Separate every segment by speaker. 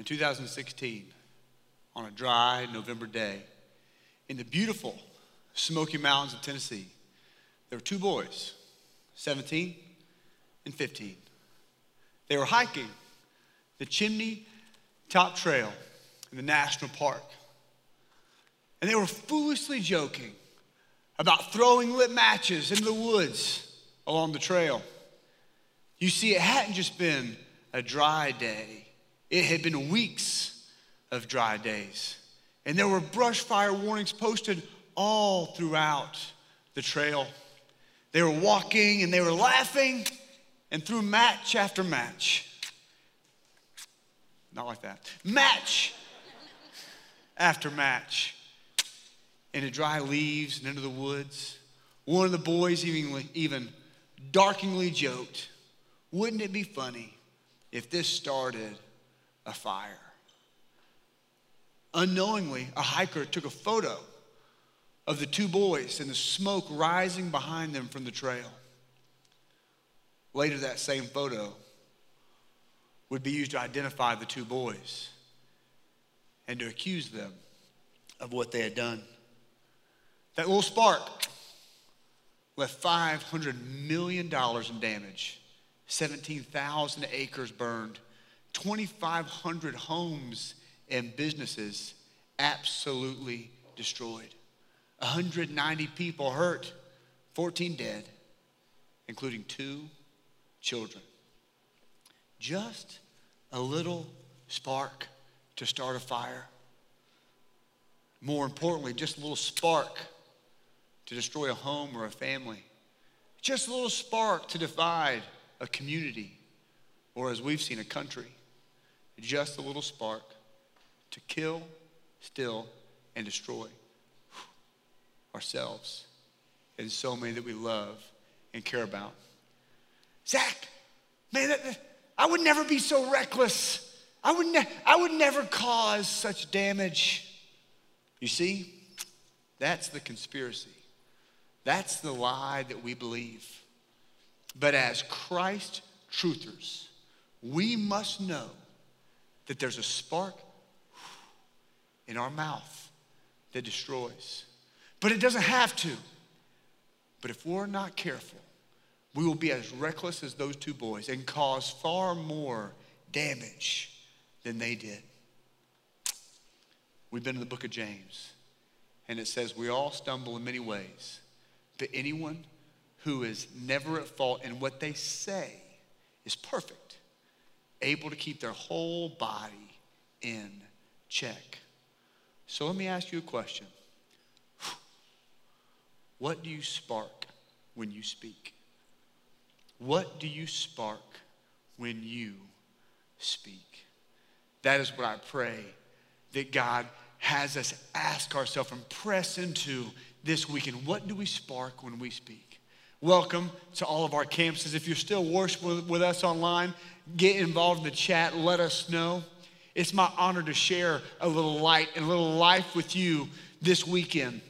Speaker 1: in 2016 on a dry November day in the beautiful Smoky Mountains of Tennessee. There were two boys, 17 and 15. They were hiking the Chimney Top Trail in the national park. And they were foolishly joking about throwing lit matches into the woods along the trail. You see, it hadn't just been a dry day, it had been weeks of dry days. And there were brush fire warnings posted all throughout the trail. They were walking and they were laughing, and through match after match, not like that, match after match, into dry leaves and into the woods. One of the boys even, even darkingly joked, Wouldn't it be funny if this started a fire? Unknowingly, a hiker took a photo of the two boys and the smoke rising behind them from the trail. Later, that same photo would be used to identify the two boys and to accuse them of what they had done. That little spark left $500 million in damage, 17,000 acres burned, 2,500 homes and businesses absolutely destroyed. 190 people hurt, 14 dead, including two children. Just a little spark to start a fire. More importantly, just a little spark to destroy a home or a family. Just a little spark to divide a community, or as we've seen, a country. Just a little spark to kill, steal, and destroy ourselves and so many that we love and care about. Zach, man, that, I would never be so reckless. I would, ne- I would never cause such damage. You see, that's the conspiracy. That's the lie that we believe. But as Christ truthers, we must know that there's a spark in our mouth that destroys. But it doesn't have to. But if we're not careful, we will be as reckless as those two boys and cause far more damage than they did. We've been in the book of James, and it says, We all stumble in many ways, but anyone who is never at fault in what they say is perfect, able to keep their whole body in check. So let me ask you a question What do you spark when you speak? What do you spark when you speak? That is what I pray that God has us ask ourselves and press into this weekend. What do we spark when we speak? Welcome to all of our campuses. If you're still worshiping with us online, get involved in the chat. Let us know. It's my honor to share a little light and a little life with you this weekend.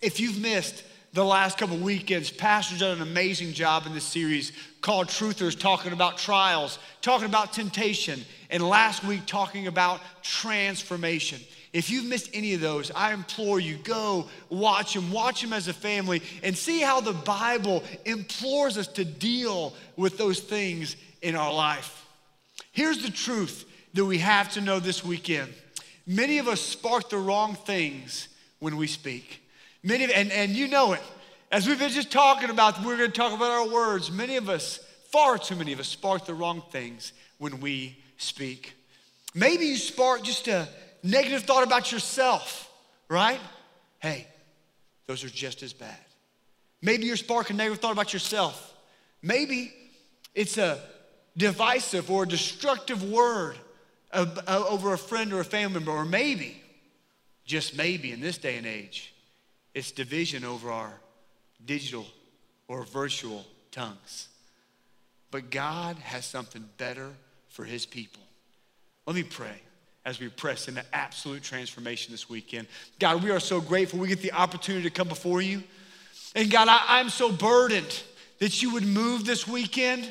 Speaker 1: If you've missed the last couple weekends, Pastor's done an amazing job in this series called Truthers, talking about trials, talking about temptation, and last week talking about transformation. If you've missed any of those, I implore you, go watch them, watch them as a family, and see how the Bible implores us to deal with those things in our life. Here's the truth that we have to know this weekend many of us spark the wrong things when we speak. Many of, and, and you know it. As we've been just talking about, we're going to talk about our words. Many of us, far too many of us, spark the wrong things when we speak. Maybe you spark just a negative thought about yourself, right? Hey, those are just as bad. Maybe you're sparking negative thought about yourself. Maybe it's a divisive or a destructive word over a friend or a family member, or maybe, just maybe in this day and age, it's division over our digital or virtual tongues. But God has something better for his people. Let me pray as we press into absolute transformation this weekend. God, we are so grateful we get the opportunity to come before you. And God, I, am so burdened that you would move this weekend.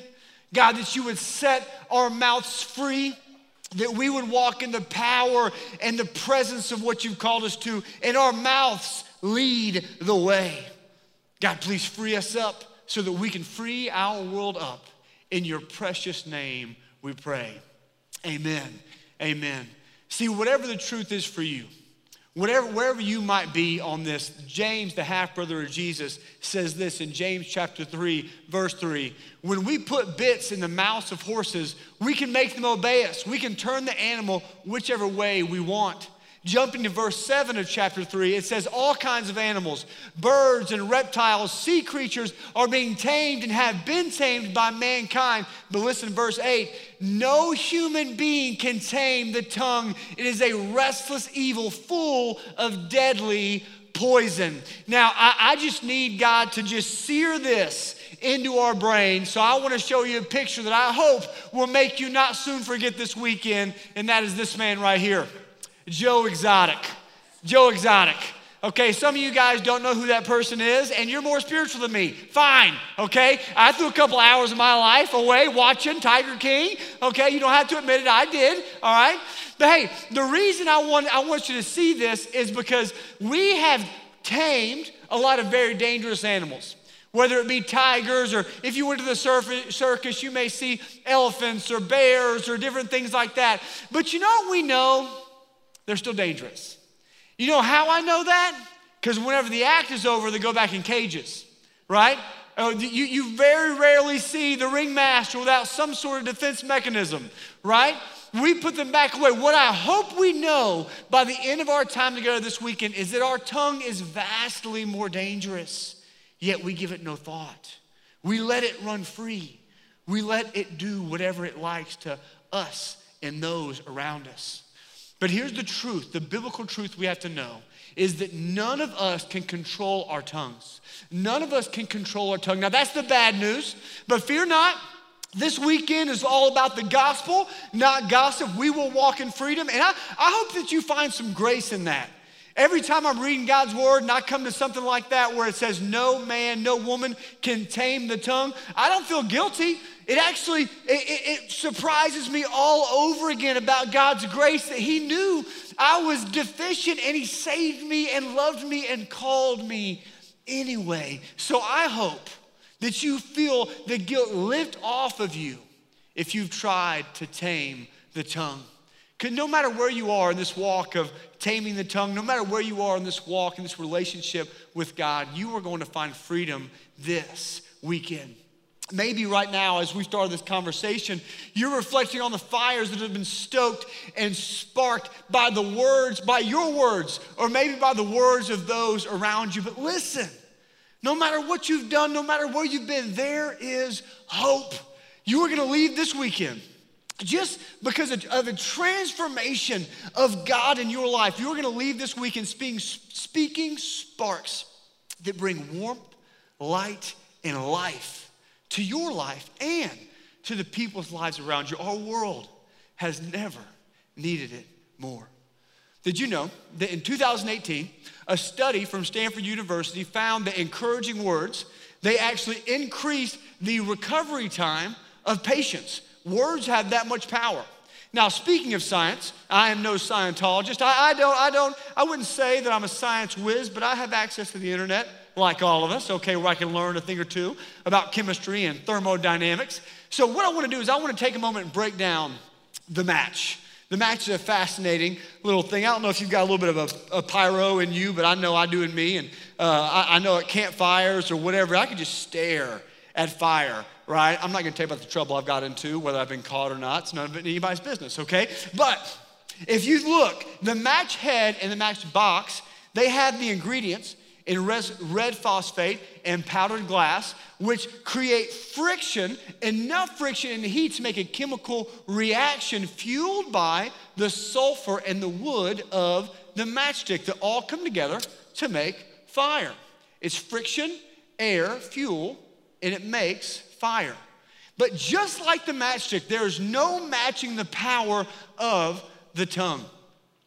Speaker 1: God, that you would set our mouths free that we would walk in the power and the presence of what you've called us to, and our mouths lead the way. God, please free us up so that we can free our world up. In your precious name, we pray. Amen. Amen. See, whatever the truth is for you, Whatever, wherever you might be on this, James, the half brother of Jesus, says this in James chapter 3, verse 3. When we put bits in the mouths of horses, we can make them obey us. We can turn the animal whichever way we want. Jumping to verse 7 of chapter 3, it says, All kinds of animals, birds and reptiles, sea creatures are being tamed and have been tamed by mankind. But listen, verse 8 no human being can tame the tongue. It is a restless evil full of deadly poison. Now, I, I just need God to just sear this into our brain. So I want to show you a picture that I hope will make you not soon forget this weekend, and that is this man right here. Joe Exotic. Joe Exotic. Okay, some of you guys don't know who that person is, and you're more spiritual than me. Fine, okay? I threw a couple hours of my life away watching Tiger King. Okay, you don't have to admit it, I did, all right? But hey, the reason I want, I want you to see this is because we have tamed a lot of very dangerous animals whether it be tigers or if you went to the circus, you may see elephants or bears or different things like that. But you know what we know? They're still dangerous. You know how I know that? Because whenever the act is over, they go back in cages, right? Oh, you, you very rarely see the ringmaster without some sort of defense mechanism, right? We put them back away. What I hope we know by the end of our time together this weekend is that our tongue is vastly more dangerous, yet we give it no thought. We let it run free. We let it do whatever it likes to us and those around us. But here's the truth the biblical truth we have to know is that none of us can control our tongues. None of us can control our tongue. Now, that's the bad news, but fear not. This weekend is all about the gospel, not gossip. We will walk in freedom. And I, I hope that you find some grace in that. Every time I'm reading God's word and I come to something like that where it says, No man, no woman can tame the tongue, I don't feel guilty it actually it, it, surprises me all over again about God's grace that He knew I was deficient and He saved me and loved me and called me anyway. So I hope that you feel the guilt lift off of you if you've tried to tame the tongue. Because no matter where you are in this walk of taming the tongue, no matter where you are in this walk, in this relationship with God, you are going to find freedom this weekend. Maybe right now, as we start this conversation, you're reflecting on the fires that have been stoked and sparked by the words, by your words, or maybe by the words of those around you. But listen, no matter what you've done, no matter where you've been, there is hope. You are going to leave this weekend just because of a transformation of God in your life. You're going to leave this weekend speaking, speaking sparks that bring warmth, light, and life to your life and to the people's lives around you. Our world has never needed it more. Did you know that in 2018, a study from Stanford University found that encouraging words, they actually increased the recovery time of patients. Words have that much power. Now, speaking of science, I am no Scientologist. I, I, don't, I don't, I wouldn't say that I'm a science whiz, but I have access to the internet like all of us, okay, where I can learn a thing or two about chemistry and thermodynamics. So, what I want to do is I want to take a moment and break down the match. The match is a fascinating little thing. I don't know if you've got a little bit of a, a pyro in you, but I know I do in me. And uh, I, I, know at campfires or whatever, I can just stare at fire, right? I'm not going to tell you about the trouble I've got into, whether I've been caught or not. It's none of anybody's business, okay? But if you look, the match head and the match box, they have the ingredients in red phosphate and powdered glass, which create friction, enough friction and heat to make a chemical reaction fueled by the sulfur and the wood of the matchstick that all come together to make fire. It's friction, air, fuel, and it makes fire. But just like the matchstick, there's no matching the power of the tongue.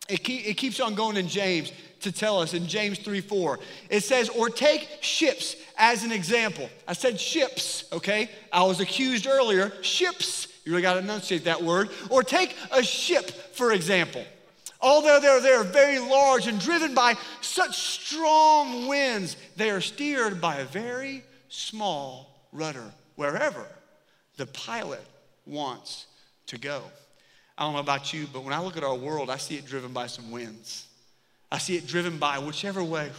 Speaker 1: It, it keeps on going in James to tell us in James 3 4. It says, or take ships as an example. I said ships, okay? I was accused earlier, ships. You really got to enunciate that word. Or take a ship, for example. Although they're, they're very large and driven by such strong winds, they are steered by a very small rudder wherever the pilot wants to go. I don't know about you, but when I look at our world, I see it driven by some winds. I see it driven by whichever way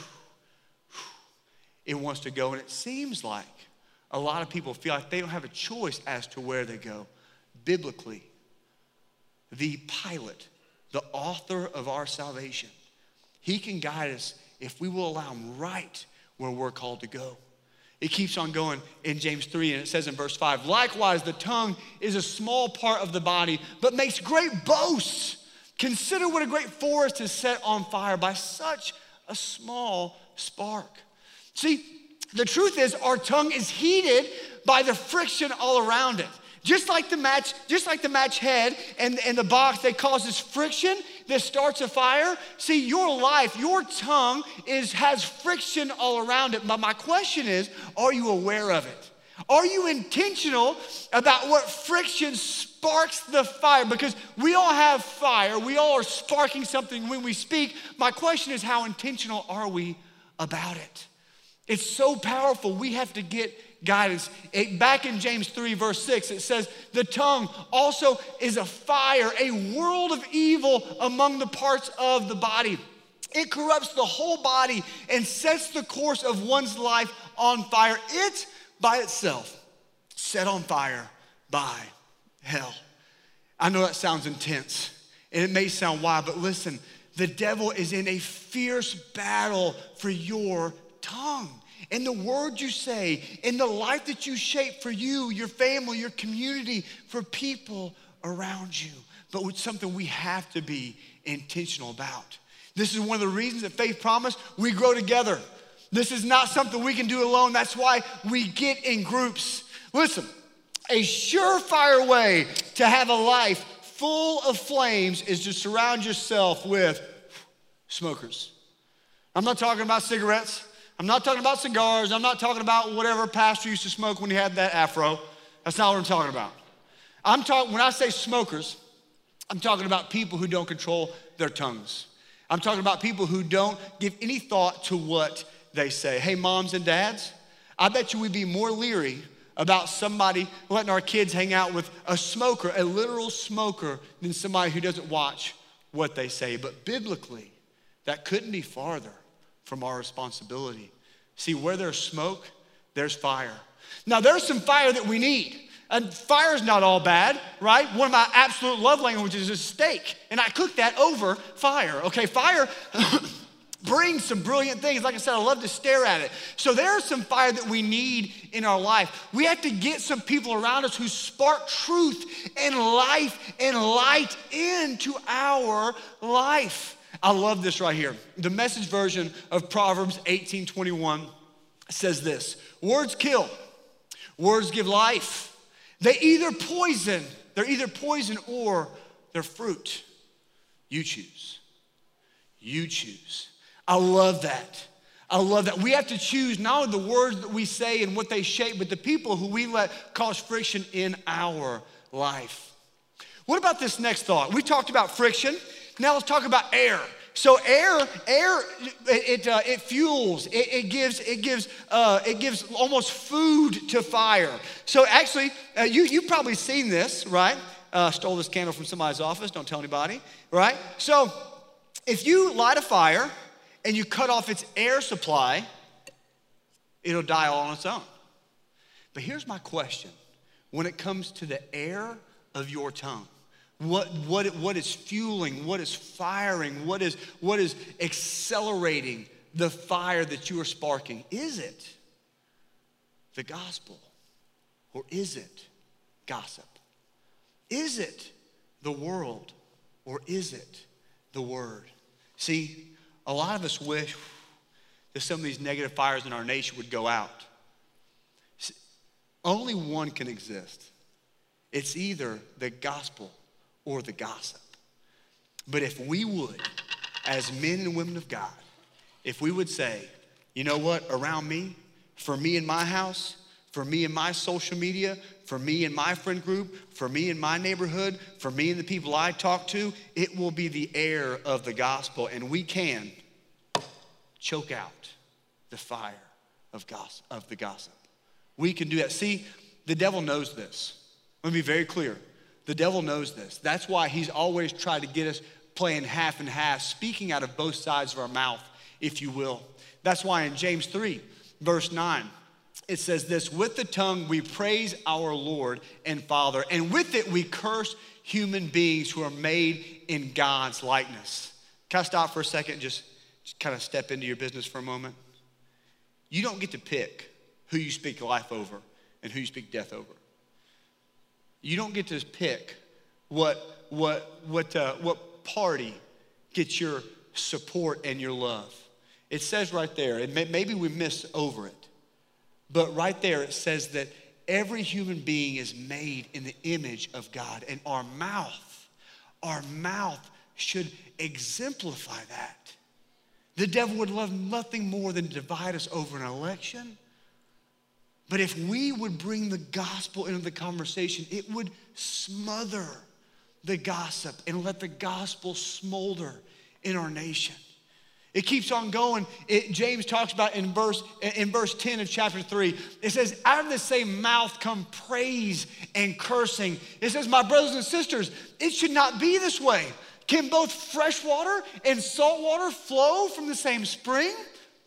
Speaker 1: it wants to go. And it seems like a lot of people feel like they don't have a choice as to where they go. Biblically, the pilot, the author of our salvation, he can guide us if we will allow him right where we're called to go. It keeps on going in James 3, and it says in verse 5 Likewise, the tongue is a small part of the body, but makes great boasts. Consider what a great forest is set on fire by such a small spark. See, the truth is, our tongue is heated by the friction all around it. Just like the match, just like the match head and, and the box that causes friction that starts a fire. See, your life, your tongue is has friction all around it. But my question is, are you aware of it? Are you intentional about what friction sparks the fire? Because we all have fire. We all are sparking something when we speak. My question is, how intentional are we about it? It's so powerful. We have to get guidance. It, back in James 3, verse 6, it says, The tongue also is a fire, a world of evil among the parts of the body. It corrupts the whole body and sets the course of one's life on fire. It by itself set on fire by hell. I know that sounds intense and it may sound wild, but listen, the devil is in a fierce battle for your tongue and the words you say, and the life that you shape for you, your family, your community, for people around you. But it's something we have to be intentional about. This is one of the reasons that Faith Promise, we grow together. This is not something we can do alone. That's why we get in groups. Listen, a surefire way to have a life full of flames is to surround yourself with smokers. I'm not talking about cigarettes. I'm not talking about cigars. I'm not talking about whatever pastor used to smoke when he had that afro. That's not what I'm talking about. I'm talking, when I say smokers, I'm talking about people who don't control their tongues. I'm talking about people who don't give any thought to what they say. Hey, moms and dads, I bet you we'd be more leery about somebody letting our kids hang out with a smoker, a literal smoker, than somebody who doesn't watch what they say. But biblically, that couldn't be farther from our responsibility. See, where there's smoke, there's fire. Now, there's some fire that we need. And fire's not all bad, right? One of my absolute love languages is steak, and I cook that over fire. Okay, fire brings some brilliant things. Like I said, I love to stare at it. So there's some fire that we need in our life. We have to get some people around us who spark truth and life and light into our life. I love this right here. The message version of Proverbs 18:21 says this: Words kill, words give life. They either poison, they're either poison or they're fruit. You choose. You choose. I love that. I love that. We have to choose not only the words that we say and what they shape, but the people who we let cause friction in our life. What about this next thought? We talked about friction. Now let's talk about air. So air, air, it, uh, it fuels. It, it, gives, it gives, uh, it gives almost food to fire. So actually, uh, you you've probably seen this, right? Uh, stole this candle from somebody's office. Don't tell anybody, right? So if you light a fire and you cut off its air supply, it'll die all on its own. But here's my question: When it comes to the air of your tongue what, what, what is fueling, what is firing, what is, what is accelerating the fire that you are sparking? Is it the gospel or is it gossip? Is it the world or is it the word? See, a lot of us wish that some of these negative fires in our nation would go out. Only one can exist. It's either the gospel or the gossip. But if we would, as men and women of God, if we would say, you know what, around me, for me in my house, for me in my social media, for me in my friend group, for me in my neighborhood, for me and the people I talk to. It will be the air of the gospel, and we can choke out the fire of, gossip, of the gossip. We can do that. See, the devil knows this. Let me be very clear. The devil knows this. That's why he's always tried to get us playing half and half, speaking out of both sides of our mouth, if you will. That's why in James 3, verse 9, it says this With the tongue we praise our Lord and Father, and with it we curse human beings who are made in God's likeness. Can I stop for a second just, just kind of step into your business for a moment? You don't get to pick who you speak life over and who you speak death over. You don't get to pick what, what, what, uh, what party gets your support and your love. It says right there, and maybe we miss over it, but right there it says that every human being is made in the image of God, and our mouth, our mouth should exemplify that. The devil would love nothing more than to divide us over an election. But if we would bring the gospel into the conversation, it would smother the gossip and let the gospel smolder in our nation. It keeps on going. It, James talks about in verse, in verse 10 of chapter 3. It says, Out of the same mouth come praise and cursing. It says, My brothers and sisters, it should not be this way. Can both fresh water and salt water flow from the same spring?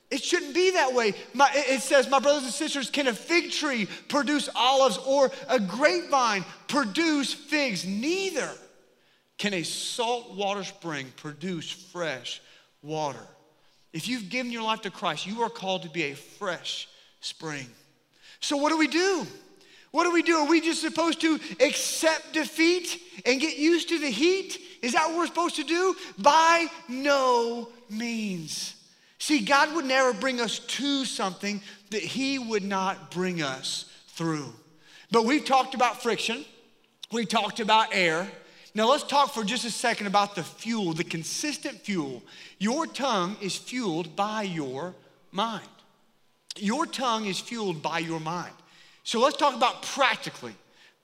Speaker 1: It shouldn't be that way. My, it says, My brothers and sisters, can a fig tree produce olives or a grapevine produce figs? Neither can a salt water spring produce fresh water. If you've given your life to Christ, you are called to be a fresh spring. So, what do we do? What do we do? Are we just supposed to accept defeat and get used to the heat? Is that what we're supposed to do? By no means. See, God would never bring us to something that He would not bring us through. But we've talked about friction, we talked about air. Now, let's talk for just a second about the fuel, the consistent fuel. Your tongue is fueled by your mind. Your tongue is fueled by your mind. So let's talk about practically.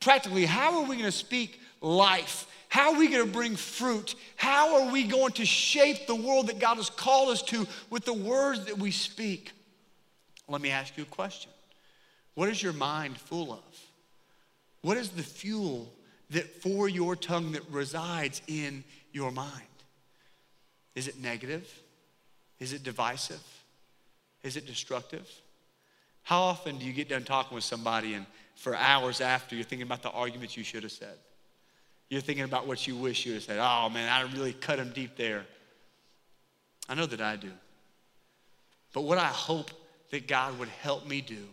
Speaker 1: Practically, how are we going to speak life how are we going to bring fruit? How are we going to shape the world that God has called us to with the words that we speak? Let me ask you a question What is your mind full of? What is the fuel that for your tongue that resides in your mind? Is it negative? Is it divisive? Is it destructive? How often do you get done talking with somebody and for hours after you're thinking about the arguments you should have said? You're thinking about what you wish you had said. Oh man, I really cut him deep there. I know that I do. But what I hope that God would help me do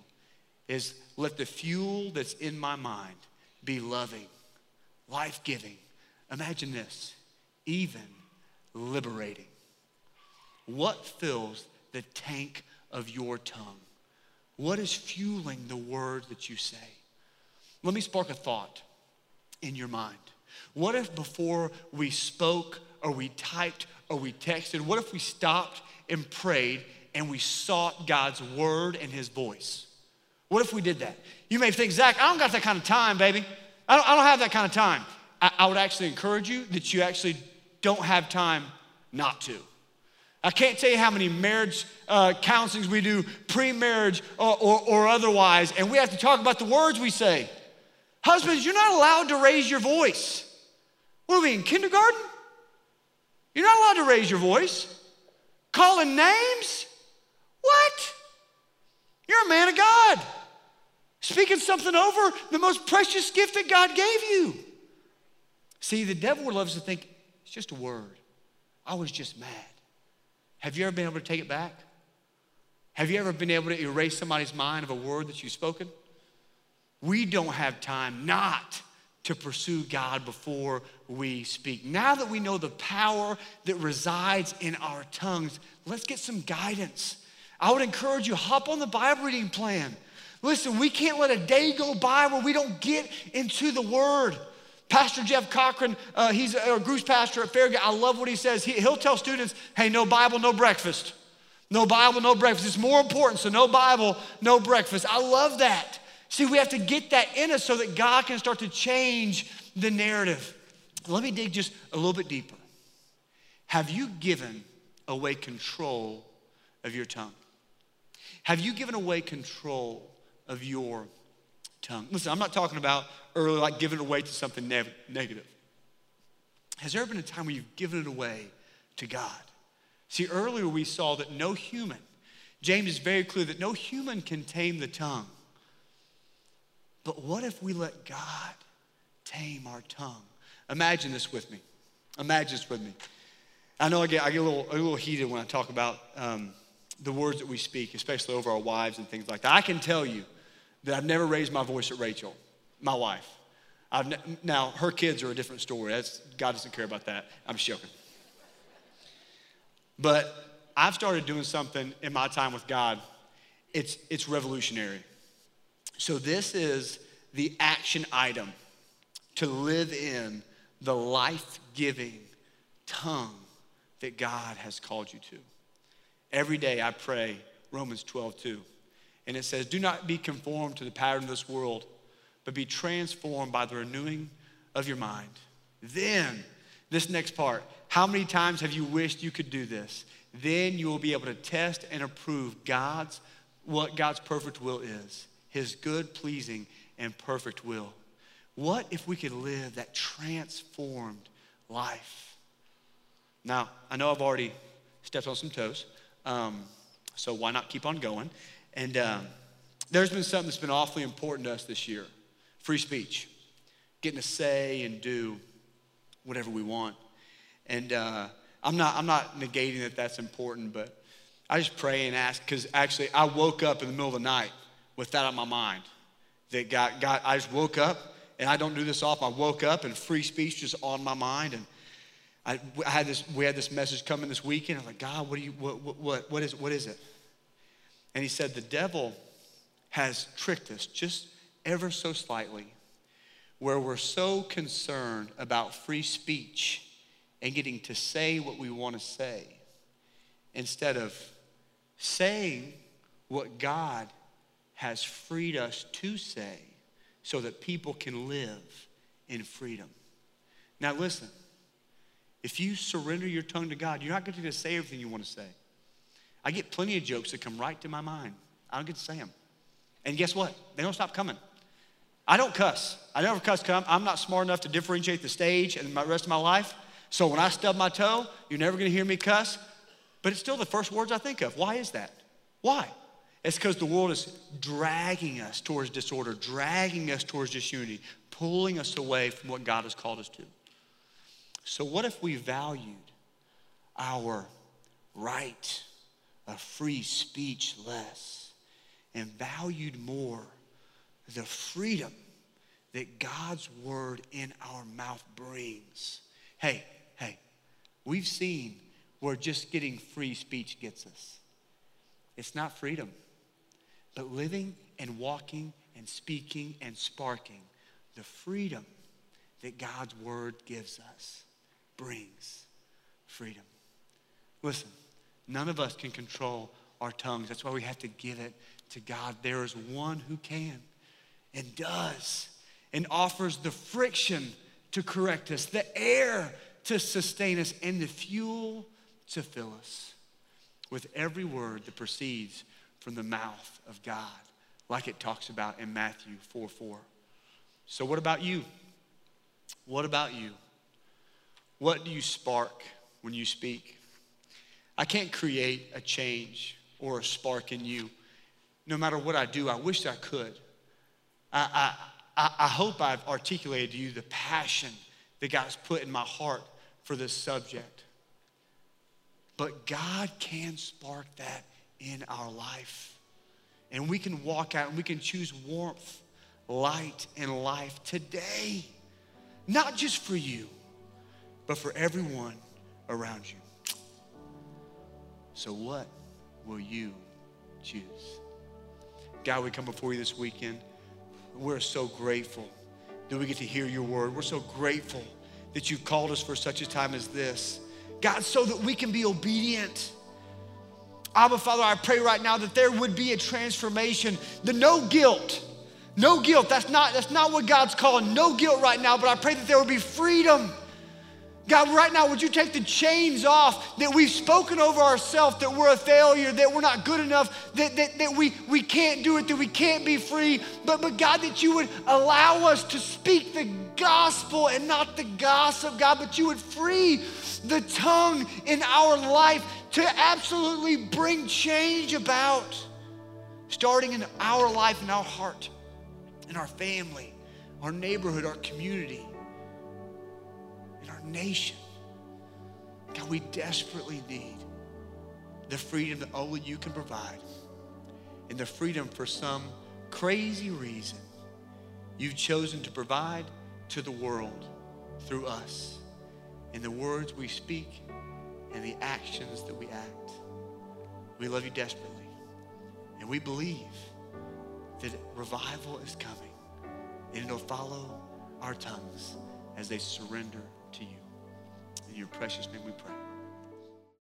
Speaker 1: is let the fuel that's in my mind be loving, life giving. Imagine this, even liberating. What fills the tank of your tongue? What is fueling the words that you say? Let me spark a thought in your mind. What if before we spoke or we typed or we texted, what if we stopped and prayed and we sought God's word and his voice? What if we did that? You may think, Zach, I don't got that kind of time, baby. I don't, I don't have that kind of time. I, I would actually encourage you that you actually don't have time not to. I can't tell you how many marriage uh, counselings we do, pre marriage or, or, or, otherwise, and we have to talk about the words we say. Husbands, you're not allowed to raise your voice. What are we in kindergarten? You're not allowed to raise your voice. Calling names? What? You're a man of God. Speaking something over the most precious gift that God gave you. See, the devil loves to think it's just a word. I was just mad. Have you ever been able to take it back? Have you ever been able to erase somebody's mind of a word that you've spoken? We don't have time not to pursue God before we speak. Now that we know the power that resides in our tongues, let's get some guidance. I would encourage you, hop on the Bible reading plan. Listen, we can't let a day go by where we don't get into the Word. Pastor Jeff Cochran, uh, he's a, Goose pastor at Farragut. I love what he says. He, he'll tell students, hey, no Bible, no breakfast. No Bible, no breakfast. It's more important, so no Bible, no breakfast. I love that. See, we have to get that in us so that God can start to change the narrative. Let me dig just a little bit deeper. Have you given away control of your tongue? Have you given away control of your tongue? Listen, I'm not talking about early like giving it away to something ne- negative. Has there ever been a time where you've given it away to God? See, earlier we saw that no human, James is very clear that no human can tame the tongue. But what if we let God tame our tongue? Imagine this with me. Imagine this with me. I know I get, I get a, little, a little heated when I talk about um, the words that we speak, especially over our wives and things like that. I can tell you that I've never raised my voice at Rachel, my wife. Ne- now, her kids are a different story. That's, God doesn't care about that. I'm joking. But I've started doing something in my time with God. It's, it's revolutionary. So, this is the action item to live in the life giving tongue that God has called you to. Every day I pray Romans 12, 2. And it says, Do not be conformed to the pattern of this world, but be transformed by the renewing of your mind. Then, this next part, how many times have you wished you could do this? Then you will be able to test and approve God's what God's perfect will is, his good, pleasing, and perfect will. What if we could live that transformed life? Now, I know I've already stepped on some toes, um, so why not keep on going? And um, there's been something that's been awfully important to us this year free speech, getting to say and do whatever we want. And uh, I'm, not, I'm not negating that that's important, but I just pray and ask because actually I woke up in the middle of the night with that on my mind. That God, God, I just woke up and I don't do this often. I woke up and free speech just on my mind. And I, I had this, we had this message coming this weekend. I'm like, God, what, do you, what, what, what, is, what is it? And he said, The devil has tricked us just ever so slightly, where we're so concerned about free speech and getting to say what we want to say instead of saying what God has freed us to say so that people can live in freedom. Now, listen, if you surrender your tongue to God, you're not going to say everything you want to say. I get plenty of jokes that come right to my mind. I don't get to say them. And guess what? They don't stop coming. I don't cuss. I never cuss. Come. I'm not smart enough to differentiate the stage and the rest of my life. So when I stub my toe, you're never going to hear me cuss. But it's still the first words I think of. Why is that? Why? It's because the world is dragging us towards disorder, dragging us towards disunity, pulling us away from what God has called us to. So, what if we valued our right of free speech less and valued more the freedom that God's word in our mouth brings? Hey, hey, we've seen where just getting free speech gets us. It's not freedom. But living and walking and speaking and sparking the freedom that God's word gives us brings freedom. Listen, none of us can control our tongues. That's why we have to give it to God. There is one who can and does and offers the friction to correct us, the air to sustain us, and the fuel to fill us with every word that proceeds from the mouth of God, like it talks about in Matthew 4 4. So, what about you? What about you? What do you spark when you speak? I can't create a change or a spark in you. No matter what I do, I wish I could. I, I, I hope I've articulated to you the passion that God's put in my heart for this subject. But God can spark that in our life. And we can walk out and we can choose warmth, light, and life today. Not just for you, but for everyone around you. So, what will you choose? God, we come before you this weekend. We're so grateful that we get to hear your word. We're so grateful that you've called us for such a time as this. God, so that we can be obedient Abba, Father, I pray right now that there would be a transformation, the no guilt, No guilt. That's not, that's not what God's calling. No guilt right now, but I pray that there would be freedom. God, right now, would you take the chains off that we've spoken over ourselves that we're a failure, that we're not good enough, that, that, that we, we can't do it, that we can't be free. But, but God, that you would allow us to speak the gospel and not the gossip, God, but you would free the tongue in our life to absolutely bring change about, starting in our life, in our heart, in our family, our neighborhood, our community nation. God, we desperately need the freedom that only you can provide and the freedom for some crazy reason you've chosen to provide to the world through us in the words we speak and the actions that we act. We love you desperately. And we believe that revival is coming and it'll follow our tongues as they surrender. In your precious name we pray.